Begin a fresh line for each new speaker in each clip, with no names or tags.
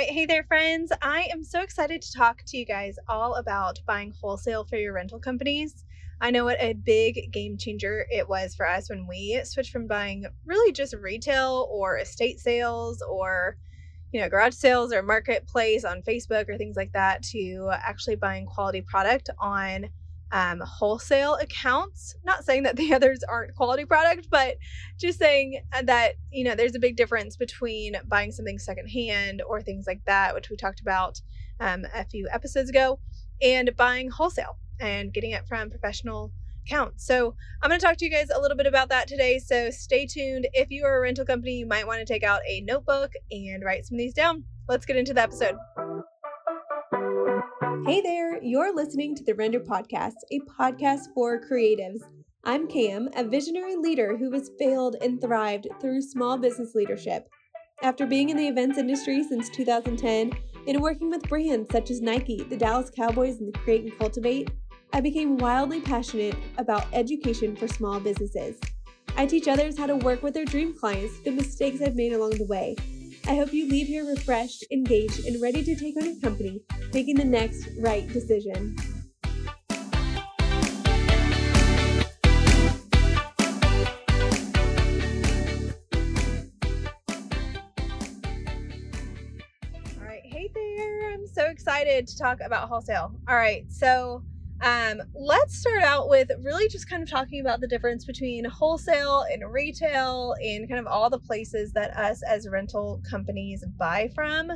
right, hey there, friends. I am so excited to talk to you guys all about buying wholesale for your rental companies. I know what a big game changer it was for us when we switched from buying really just retail or estate sales or you know garage sales or marketplace on Facebook or things like that to actually buying quality product on um, wholesale accounts. Not saying that the others aren't quality product, but just saying uh, that you know there's a big difference between buying something secondhand or things like that, which we talked about um, a few episodes ago, and buying wholesale and getting it from professional accounts. So I'm going to talk to you guys a little bit about that today. So stay tuned. If you are a rental company, you might want to take out a notebook and write some of these down. Let's get into the episode. Hey there, you're listening to the Render Podcast, a podcast for creatives. I'm Cam, a visionary leader who has failed and thrived through small business leadership. After being in the events industry since 2010 and working with brands such as Nike, the Dallas Cowboys, and the Create and Cultivate, I became wildly passionate about education for small businesses. I teach others how to work with their dream clients, the mistakes I've made along the way, I hope you leave here refreshed, engaged, and ready to take on your company, making the next right decision. All right, hey there. I'm so excited to talk about wholesale. All right, so um, let's start out with really just kind of talking about the difference between wholesale and retail and kind of all the places that us as rental companies buy from.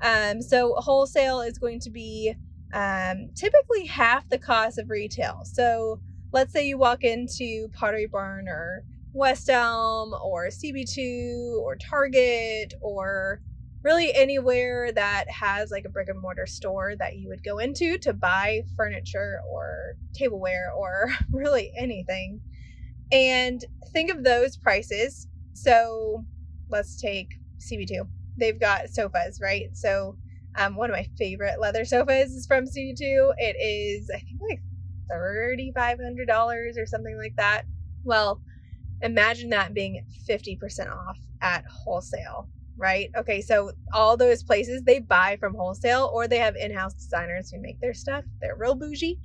Um, so, wholesale is going to be um, typically half the cost of retail. So, let's say you walk into Pottery Barn or West Elm or CB2 or Target or really anywhere that has like a brick and mortar store that you would go into to buy furniture or tableware or really anything. And think of those prices. So let's take CB2. They've got sofas, right? So um, one of my favorite leather sofas is from CB2. It is, I think, like $3,500 or something like that. Well, imagine that being 50% off at wholesale right? Okay, so all those places they buy from wholesale or they have in-house designers who make their stuff. They're real bougie.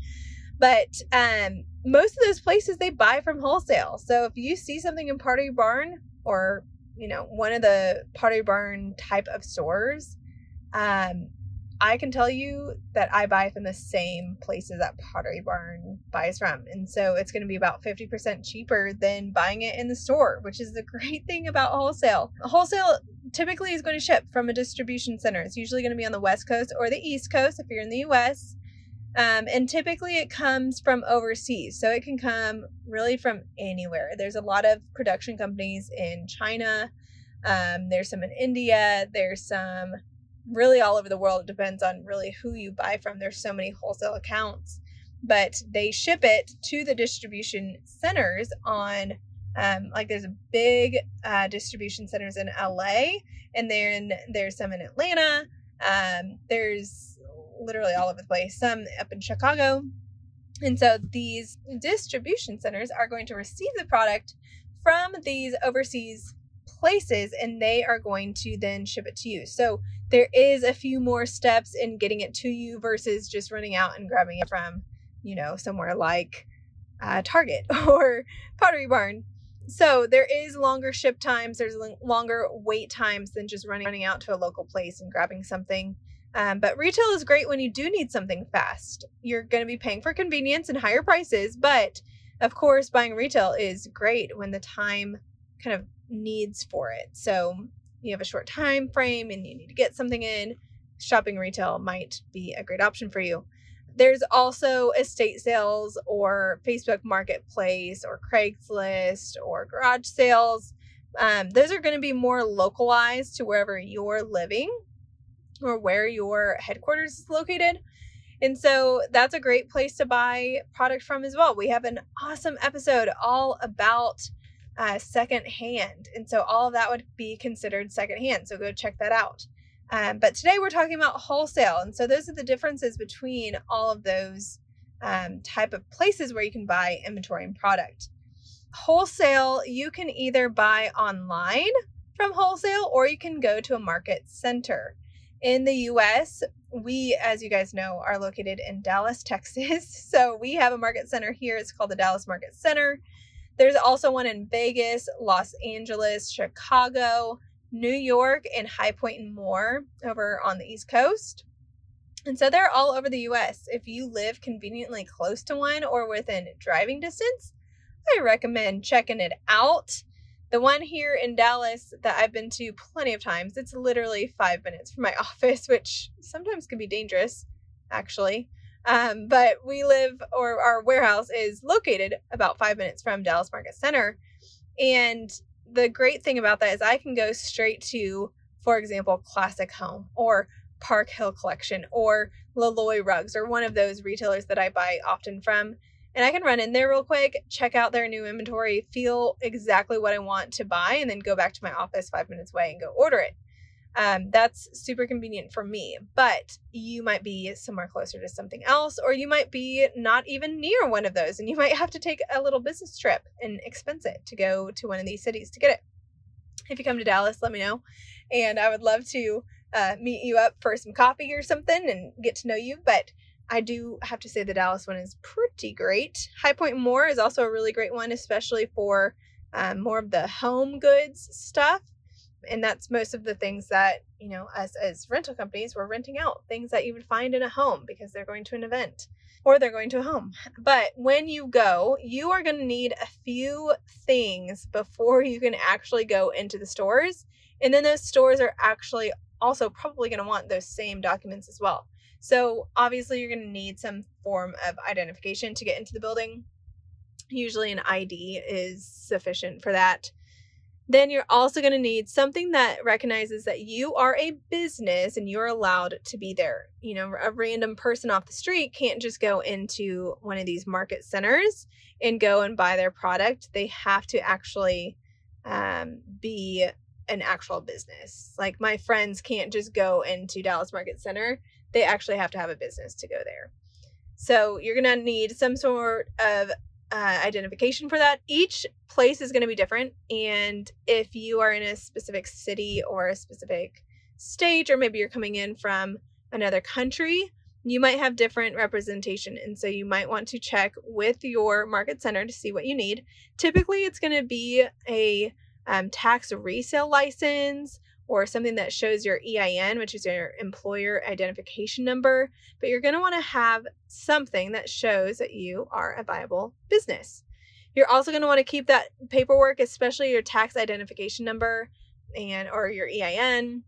But um, most of those places they buy from wholesale. So if you see something in Pottery Barn or you know one of the Pottery Barn type of stores, um, I can tell you that I buy from the same places that Pottery Barn buys from. And so it's going to be about 50% cheaper than buying it in the store, which is the great thing about wholesale. Wholesale typically is going to ship from a distribution center. It's usually going to be on the West Coast or the East Coast if you're in the US. Um, and typically it comes from overseas. So it can come really from anywhere. There's a lot of production companies in China. Um, there's some in India. There's some really all over the world. It depends on really who you buy from. There's so many wholesale accounts, but they ship it to the distribution centers on um, like there's a big uh, distribution centers in LA, and then there's some in Atlanta. Um, there's literally all over the place. Some up in Chicago, and so these distribution centers are going to receive the product from these overseas places, and they are going to then ship it to you. So there is a few more steps in getting it to you versus just running out and grabbing it from, you know, somewhere like uh, Target or Pottery Barn. So there is longer ship times there's longer wait times than just running, running out to a local place and grabbing something. Um, but retail is great when you do need something fast. You're going to be paying for convenience and higher prices but of course buying retail is great when the time kind of needs for it so you have a short time frame and you need to get something in shopping retail might be a great option for you there's also estate sales or Facebook Marketplace or Craigslist or garage sales. Um, those are going to be more localized to wherever you're living or where your headquarters is located. And so that's a great place to buy product from as well. We have an awesome episode all about uh, secondhand. And so all of that would be considered secondhand. So go check that out. Um, but today we're talking about wholesale. And so those are the differences between all of those um, type of places where you can buy inventory and product. Wholesale, you can either buy online from wholesale or you can go to a market center. In the US, we, as you guys know, are located in Dallas, Texas. So we have a market center here. It's called the Dallas Market Center. There's also one in Vegas, Los Angeles, Chicago, New York, and High Point and more over on the East Coast. And so they're all over the US. If you live conveniently close to one or within driving distance, I recommend checking it out. The one here in Dallas that I've been to plenty of times, it's literally five minutes from my office, which sometimes can be dangerous, actually. Um, but we live, or our warehouse is located about five minutes from Dallas Market Center. And the great thing about that is I can go straight to, for example, Classic Home or Park Hill Collection or Loloi Rugs or one of those retailers that I buy often from. And I can run in there real quick, check out their new inventory, feel exactly what I want to buy, and then go back to my office five minutes away and go order it. Um, that's super convenient for me, but you might be somewhere closer to something else, or you might be not even near one of those, and you might have to take a little business trip and expense it to go to one of these cities to get it. If you come to Dallas, let me know, and I would love to uh, meet you up for some coffee or something and get to know you. But I do have to say the Dallas one is pretty great. High Point More is also a really great one, especially for um, more of the home goods stuff. And that's most of the things that, you know, us as rental companies, we're renting out things that you would find in a home because they're going to an event or they're going to a home. But when you go, you are going to need a few things before you can actually go into the stores. And then those stores are actually also probably going to want those same documents as well. So, obviously, you're going to need some form of identification to get into the building. Usually, an ID is sufficient for that. Then you're also going to need something that recognizes that you are a business and you're allowed to be there. You know, a random person off the street can't just go into one of these market centers and go and buy their product. They have to actually um, be an actual business. Like my friends can't just go into Dallas Market Center. They actually have to have a business to go there. So you're going to need some sort of uh, identification for that. Each place is going to be different. And if you are in a specific city or a specific state, or maybe you're coming in from another country, you might have different representation. And so you might want to check with your market center to see what you need. Typically, it's going to be a um, tax resale license or something that shows your EIN, which is your employer identification number, but you're going to want to have something that shows that you are a viable business. You're also going to want to keep that paperwork, especially your tax identification number and or your EIN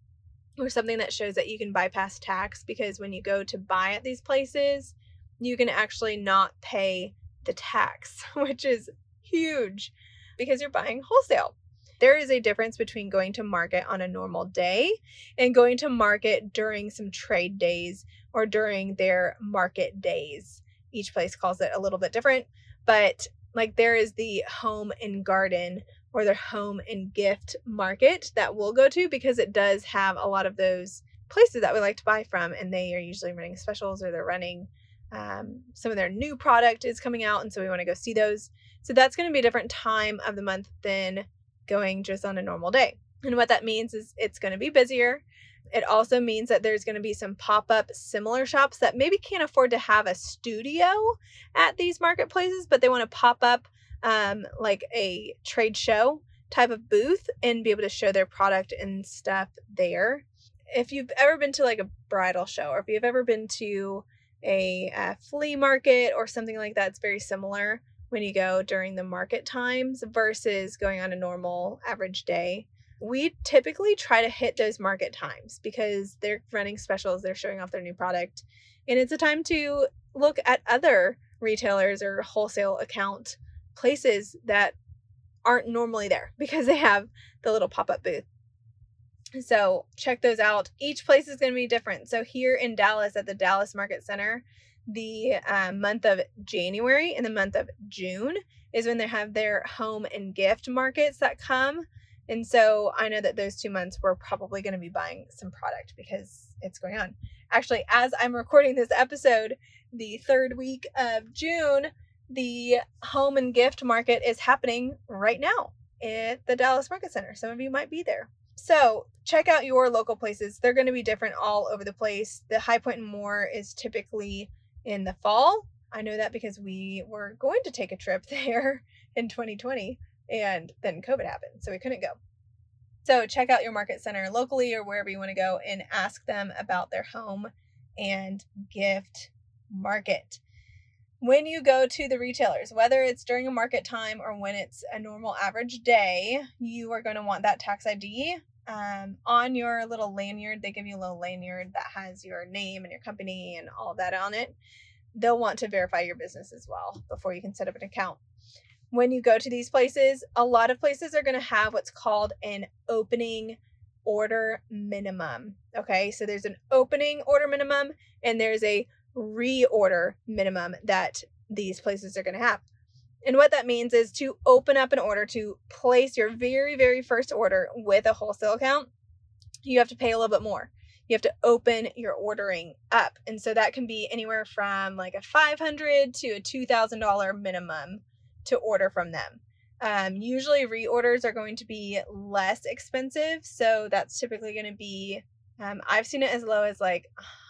or something that shows that you can bypass tax because when you go to buy at these places, you can actually not pay the tax, which is huge because you're buying wholesale. There is a difference between going to market on a normal day and going to market during some trade days or during their market days. Each place calls it a little bit different, but like there is the home and garden or their home and gift market that we'll go to because it does have a lot of those places that we like to buy from and they are usually running specials or they're running um, some of their new product is coming out and so we want to go see those so that's going to be a different time of the month than going just on a normal day. And what that means is it's going to be busier. It also means that there's going to be some pop up similar shops that maybe can't afford to have a studio at these marketplaces, but they want to pop up um, like a trade show type of booth and be able to show their product and stuff there. If you've ever been to like a bridal show or if you've ever been to a, a flea market or something like that, it's very similar when you go during the market times versus going on a normal average day. We typically try to hit those market times because they're running specials, they're showing off their new product, and it's a time to look at other retailers or wholesale account places that aren't normally there because they have the little pop up booth. So check those out. Each place is going to be different. So here in Dallas at the Dallas Market Center, the uh, month of January and the month of June is when they have their home and gift markets that come. And so I know that those two months we're probably going to be buying some product because it's going on. Actually, as I'm recording this episode, the third week of June, the home and gift market is happening right now at the Dallas Market Center. Some of you might be there. So check out your local places. They're going to be different all over the place. The High Point and More is typically in the fall. I know that because we were going to take a trip there in 2020 and then COVID happened, so we couldn't go. So check out your market center locally or wherever you want to go and ask them about their home and gift market. When you go to the retailers, whether it's during a market time or when it's a normal average day, you are going to want that tax ID um, on your little lanyard. They give you a little lanyard that has your name and your company and all that on it. They'll want to verify your business as well before you can set up an account. When you go to these places, a lot of places are going to have what's called an opening order minimum. Okay, so there's an opening order minimum and there's a reorder minimum that these places are going to have. And what that means is to open up an order, to place your very, very first order with a wholesale account, you have to pay a little bit more. You have to open your ordering up. And so that can be anywhere from like a 500 to a $2,000 minimum to order from them. Um, usually reorders are going to be less expensive. So that's typically going to be, um, I've seen it as low as like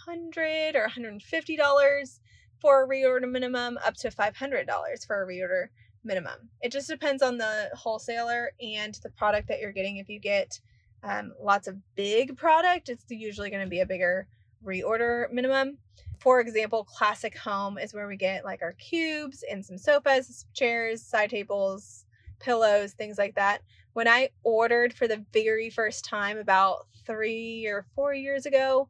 100 or $150 for a reorder minimum, up to $500 for a reorder minimum. It just depends on the wholesaler and the product that you're getting. If you get um, lots of big product, it's usually going to be a bigger reorder minimum. For example, classic home is where we get like our cubes and some sofas, chairs, side tables, pillows, things like that. When I ordered for the very first time about three or four years ago,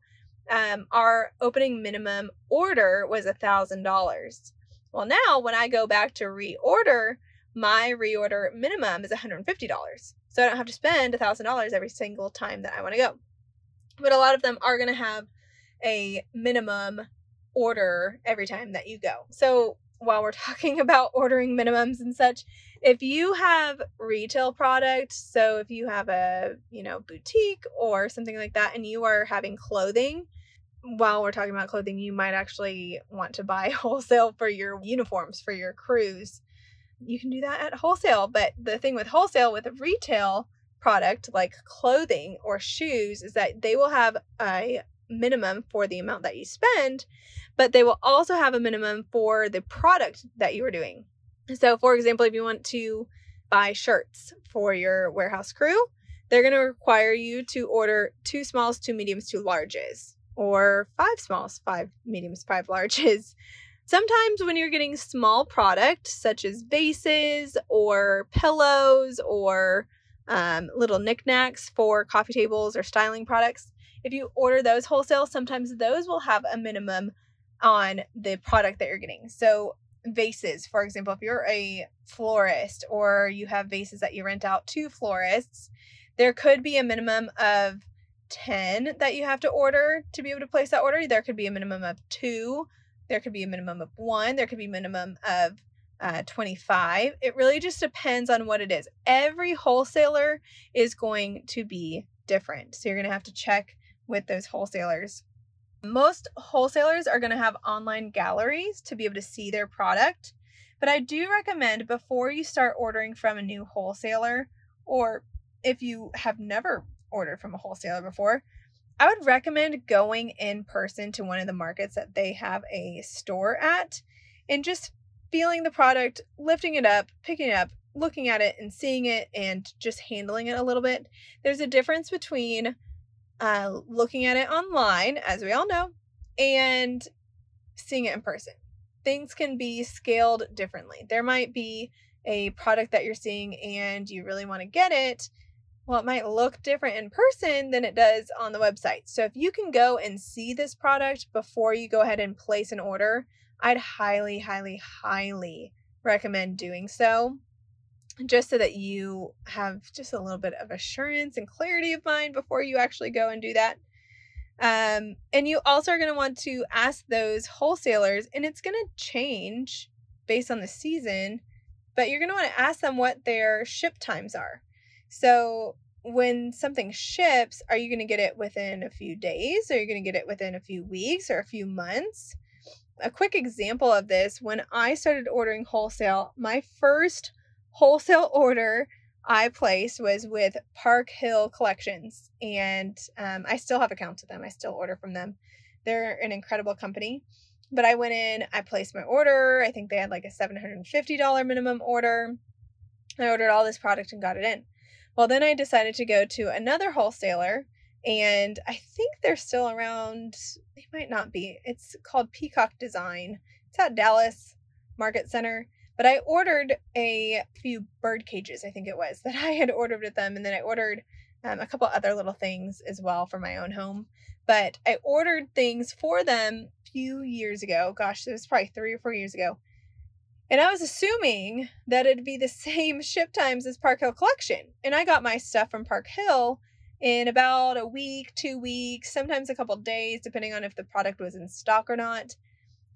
um, our opening minimum order was a thousand dollars. Well, now when I go back to reorder, my reorder minimum is $150. So I don't have to spend $1,000 every single time that I want to go. But a lot of them are going to have a minimum order every time that you go. So while we're talking about ordering minimums and such, if you have retail product, so if you have a, you know, boutique or something like that and you are having clothing, while we're talking about clothing, you might actually want to buy wholesale for your uniforms for your crews. You can do that at wholesale, but the thing with wholesale with a retail product like clothing or shoes is that they will have a minimum for the amount that you spend, but they will also have a minimum for the product that you are doing. So, for example, if you want to buy shirts for your warehouse crew, they're going to require you to order two smalls, two mediums, two larges, or five smalls, five mediums, five larges. Sometimes when you're getting small product, such as vases or pillows or um, little knickknacks for coffee tables or styling products, if you order those wholesale, sometimes those will have a minimum on the product that you're getting. So, vases, for example, if you're a florist or you have vases that you rent out to florists, there could be a minimum of 10 that you have to order to be able to place that order. There could be a minimum of two, there could be a minimum of one, there could be a minimum of uh, 25. It really just depends on what it is. Every wholesaler is going to be different. So you're going to have to check with those wholesalers. Most wholesalers are going to have online galleries to be able to see their product, but I do recommend before you start ordering from a new wholesaler, or if you have never ordered from a wholesaler before, I would recommend going in person to one of the markets that they have a store at and just feeling the product, lifting it up, picking it up, looking at it and seeing it and just handling it a little bit. There's a difference between uh, looking at it online, as we all know, and seeing it in person. Things can be scaled differently. There might be a product that you're seeing and you really want to get it. Well, it might look different in person than it does on the website. So, if you can go and see this product before you go ahead and place an order, I'd highly, highly, highly recommend doing so just so that you have just a little bit of assurance and clarity of mind before you actually go and do that. Um, and you also are going to want to ask those wholesalers, and it's going to change based on the season, but you're going to want to ask them what their ship times are. So, when something ships, are you going to get it within a few days? Are you going to get it within a few weeks or a few months? A quick example of this when I started ordering wholesale, my first wholesale order, I placed was with Park Hill Collections, and um, I still have accounts with them. I still order from them. They're an incredible company. But I went in, I placed my order. I think they had like a $750 minimum order. I ordered all this product and got it in. Well, then I decided to go to another wholesaler, and I think they're still around. They might not be. It's called Peacock Design. It's at Dallas Market Center. But I ordered a few bird cages, I think it was, that I had ordered with them. And then I ordered um, a couple other little things as well for my own home. But I ordered things for them a few years ago. Gosh, it was probably three or four years ago. And I was assuming that it'd be the same ship times as Park Hill Collection. And I got my stuff from Park Hill in about a week, two weeks, sometimes a couple days, depending on if the product was in stock or not.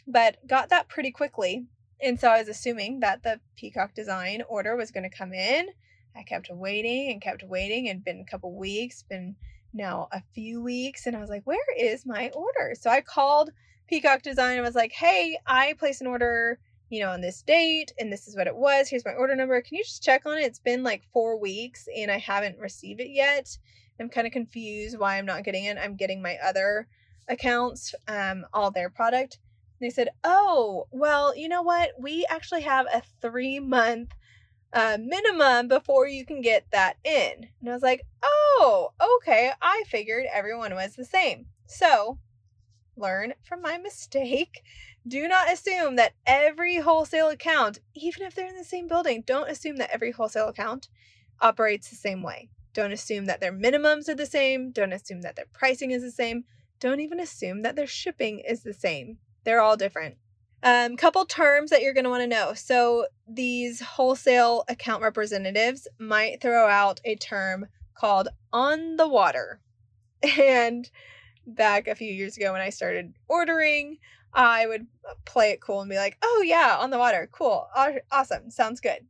But got that pretty quickly. And so I was assuming that the peacock design order was going to come in. I kept waiting and kept waiting and been a couple weeks, been now a few weeks and I was like, "Where is my order?" So I called Peacock Design and was like, "Hey, I placed an order, you know, on this date and this is what it was. Here's my order number. Can you just check on it? It's been like 4 weeks and I haven't received it yet. I'm kind of confused why I'm not getting it. I'm getting my other accounts um all their product they said, Oh, well, you know what? We actually have a three month uh, minimum before you can get that in. And I was like, Oh, okay. I figured everyone was the same. So learn from my mistake. Do not assume that every wholesale account, even if they're in the same building, don't assume that every wholesale account operates the same way. Don't assume that their minimums are the same. Don't assume that their pricing is the same. Don't even assume that their shipping is the same. They're all different. Um, couple terms that you're going to want to know. So these wholesale account representatives might throw out a term called on the water. And back a few years ago when I started ordering, I would play it cool and be like, "Oh yeah, on the water. Cool. Awesome. Sounds good."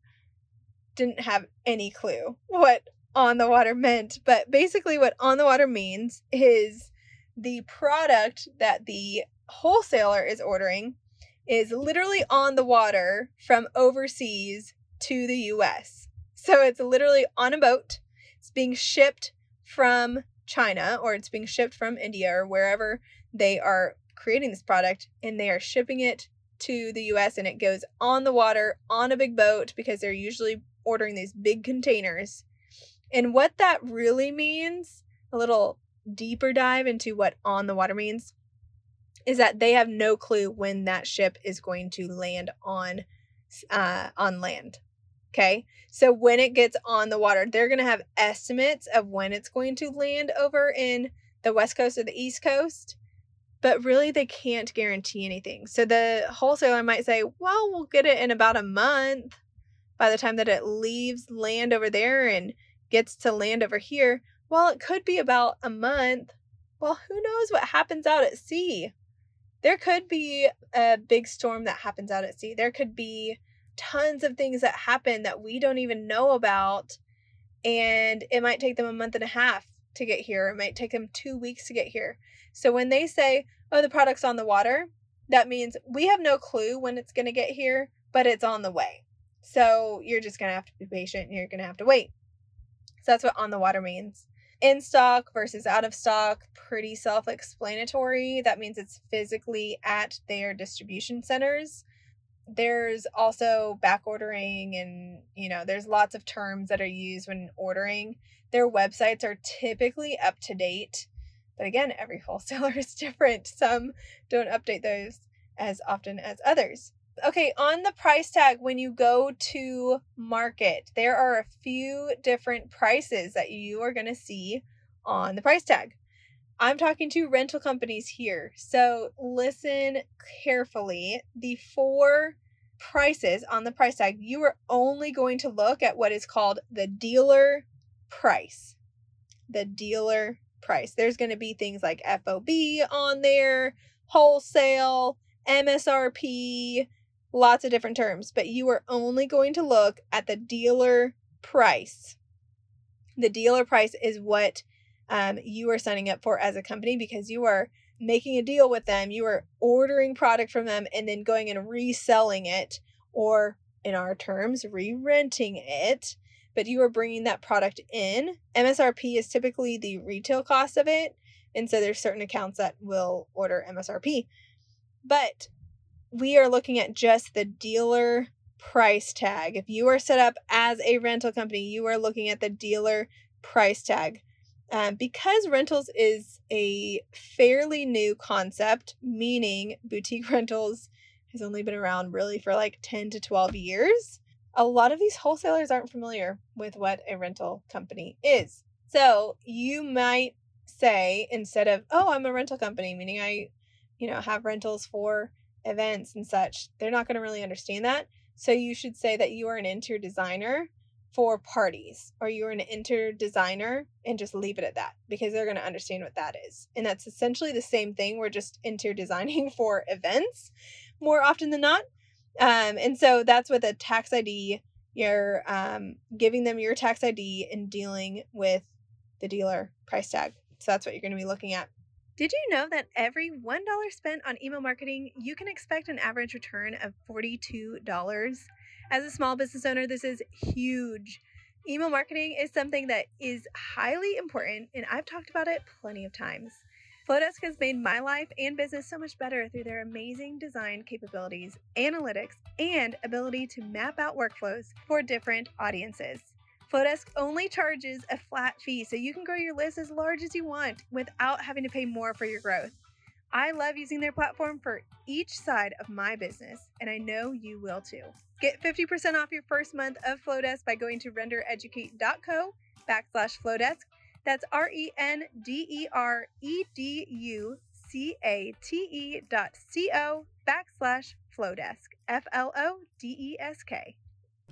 Didn't have any clue what on the water meant, but basically what on the water means is the product that the wholesaler is ordering is literally on the water from overseas to the US. So it's literally on a boat. It's being shipped from China or it's being shipped from India or wherever they are creating this product and they are shipping it to the US and it goes on the water on a big boat because they're usually ordering these big containers. And what that really means, a little deeper dive into what on the water means is that they have no clue when that ship is going to land on uh, on land. Okay. So when it gets on the water, they're going to have estimates of when it's going to land over in the West Coast or the East Coast, but really they can't guarantee anything. So the wholesaler might say, well, we'll get it in about a month by the time that it leaves land over there and gets to land over here. Well, it could be about a month. Well, who knows what happens out at sea? there could be a big storm that happens out at sea. There could be tons of things that happen that we don't even know about. And it might take them a month and a half to get here. It might take them two weeks to get here. So when they say, oh, the product's on the water, that means we have no clue when it's going to get here, but it's on the way. So you're just going to have to be patient and you're going to have to wait. So that's what on the water means in stock versus out of stock, pretty self explanatory. That means it's physically at their distribution centers. There's also back ordering, and you know, there's lots of terms that are used when ordering. Their websites are typically up to date, but again, every wholesaler is different. Some don't update those as often as others. Okay, on the price tag, when you go to market, there are a few different prices that you are going to see on the price tag. I'm talking to rental companies here, so listen carefully. The four prices on the price tag, you are only going to look at what is called the dealer price. The dealer price. There's going to be things like FOB on there, wholesale, MSRP, lots of different terms, but you are only going to look at the dealer price. The dealer price is what um, you are signing up for as a company because you are making a deal with them. You are ordering product from them and then going and reselling it, or in our terms, re renting it but you are bringing that product in. MSRP is typically the retail cost of it. And so there's certain accounts that will order MSRP. But we are looking at just the dealer price tag. If you are set up as a rental company, you are looking at the dealer price tag. Um, because rentals is a fairly new concept, meaning boutique rentals has only been around really for like 10 to 12 years, a lot of these wholesalers aren't familiar with what a rental company is. So you might say, instead of, oh, I'm a rental company, meaning I, you know, have rentals for events and such, they're not going to really understand that. So you should say that you are an interior designer for parties or you're an interior designer and just leave it at that because they're going to understand what that is. And that's essentially the same thing. We're just interior designing for events more often than not. Um, and so that's with a tax ID. You're um, giving them your tax ID and dealing with the dealer price tag. So that's what you're going to be looking at. Did you know that every $1 spent on email marketing, you can expect an average return of $42? As a small business owner, this is huge. Email marketing is something that is highly important, and I've talked about it plenty of times. Flodesk has made my life and business so much better through their amazing design capabilities, analytics, and ability to map out workflows for different audiences. Flodesk only charges a flat fee so you can grow your list as large as you want without having to pay more for your growth. I love using their platform for each side of my business, and I know you will too. Get 50% off your first month of Flodesk by going to rendereducate.co backslash Flodesk. That's R E N D E R E D U C A T E dot C O backslash Flodesk. F L O D E S K.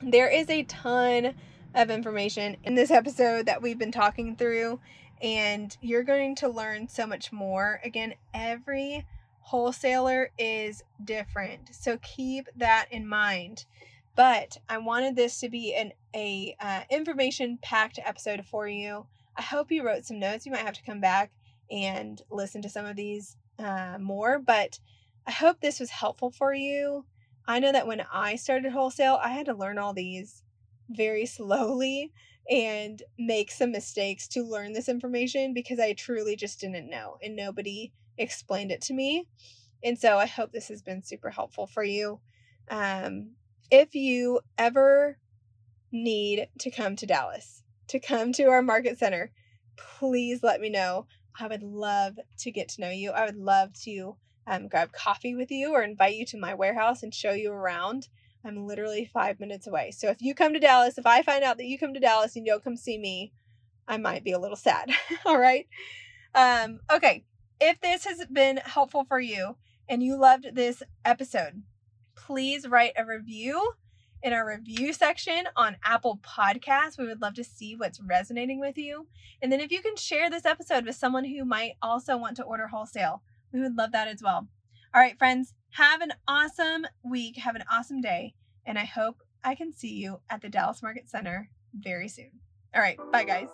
There is a ton of information in this episode that we've been talking through, and you're going to learn so much more. Again, every wholesaler is different, so keep that in mind. But I wanted this to be an a uh, information packed episode for you. I hope you wrote some notes. You might have to come back and listen to some of these uh, more, but I hope this was helpful for you. I know that when I started wholesale, I had to learn all these very slowly and make some mistakes to learn this information because I truly just didn't know and nobody explained it to me. And so I hope this has been super helpful for you. Um, if you ever need to come to Dallas, to come to our market center, please let me know. I would love to get to know you. I would love to um, grab coffee with you or invite you to my warehouse and show you around. I'm literally five minutes away. So if you come to Dallas, if I find out that you come to Dallas and you don't come see me, I might be a little sad. All right. Um, okay. If this has been helpful for you and you loved this episode, please write a review in our review section on Apple Podcasts. We would love to see what's resonating with you. And then if you can share this episode with someone who might also want to order wholesale, we would love that as well. All right, friends, have an awesome week. Have an awesome day. And I hope I can see you at the Dallas Market Center very soon. All right. Bye, guys.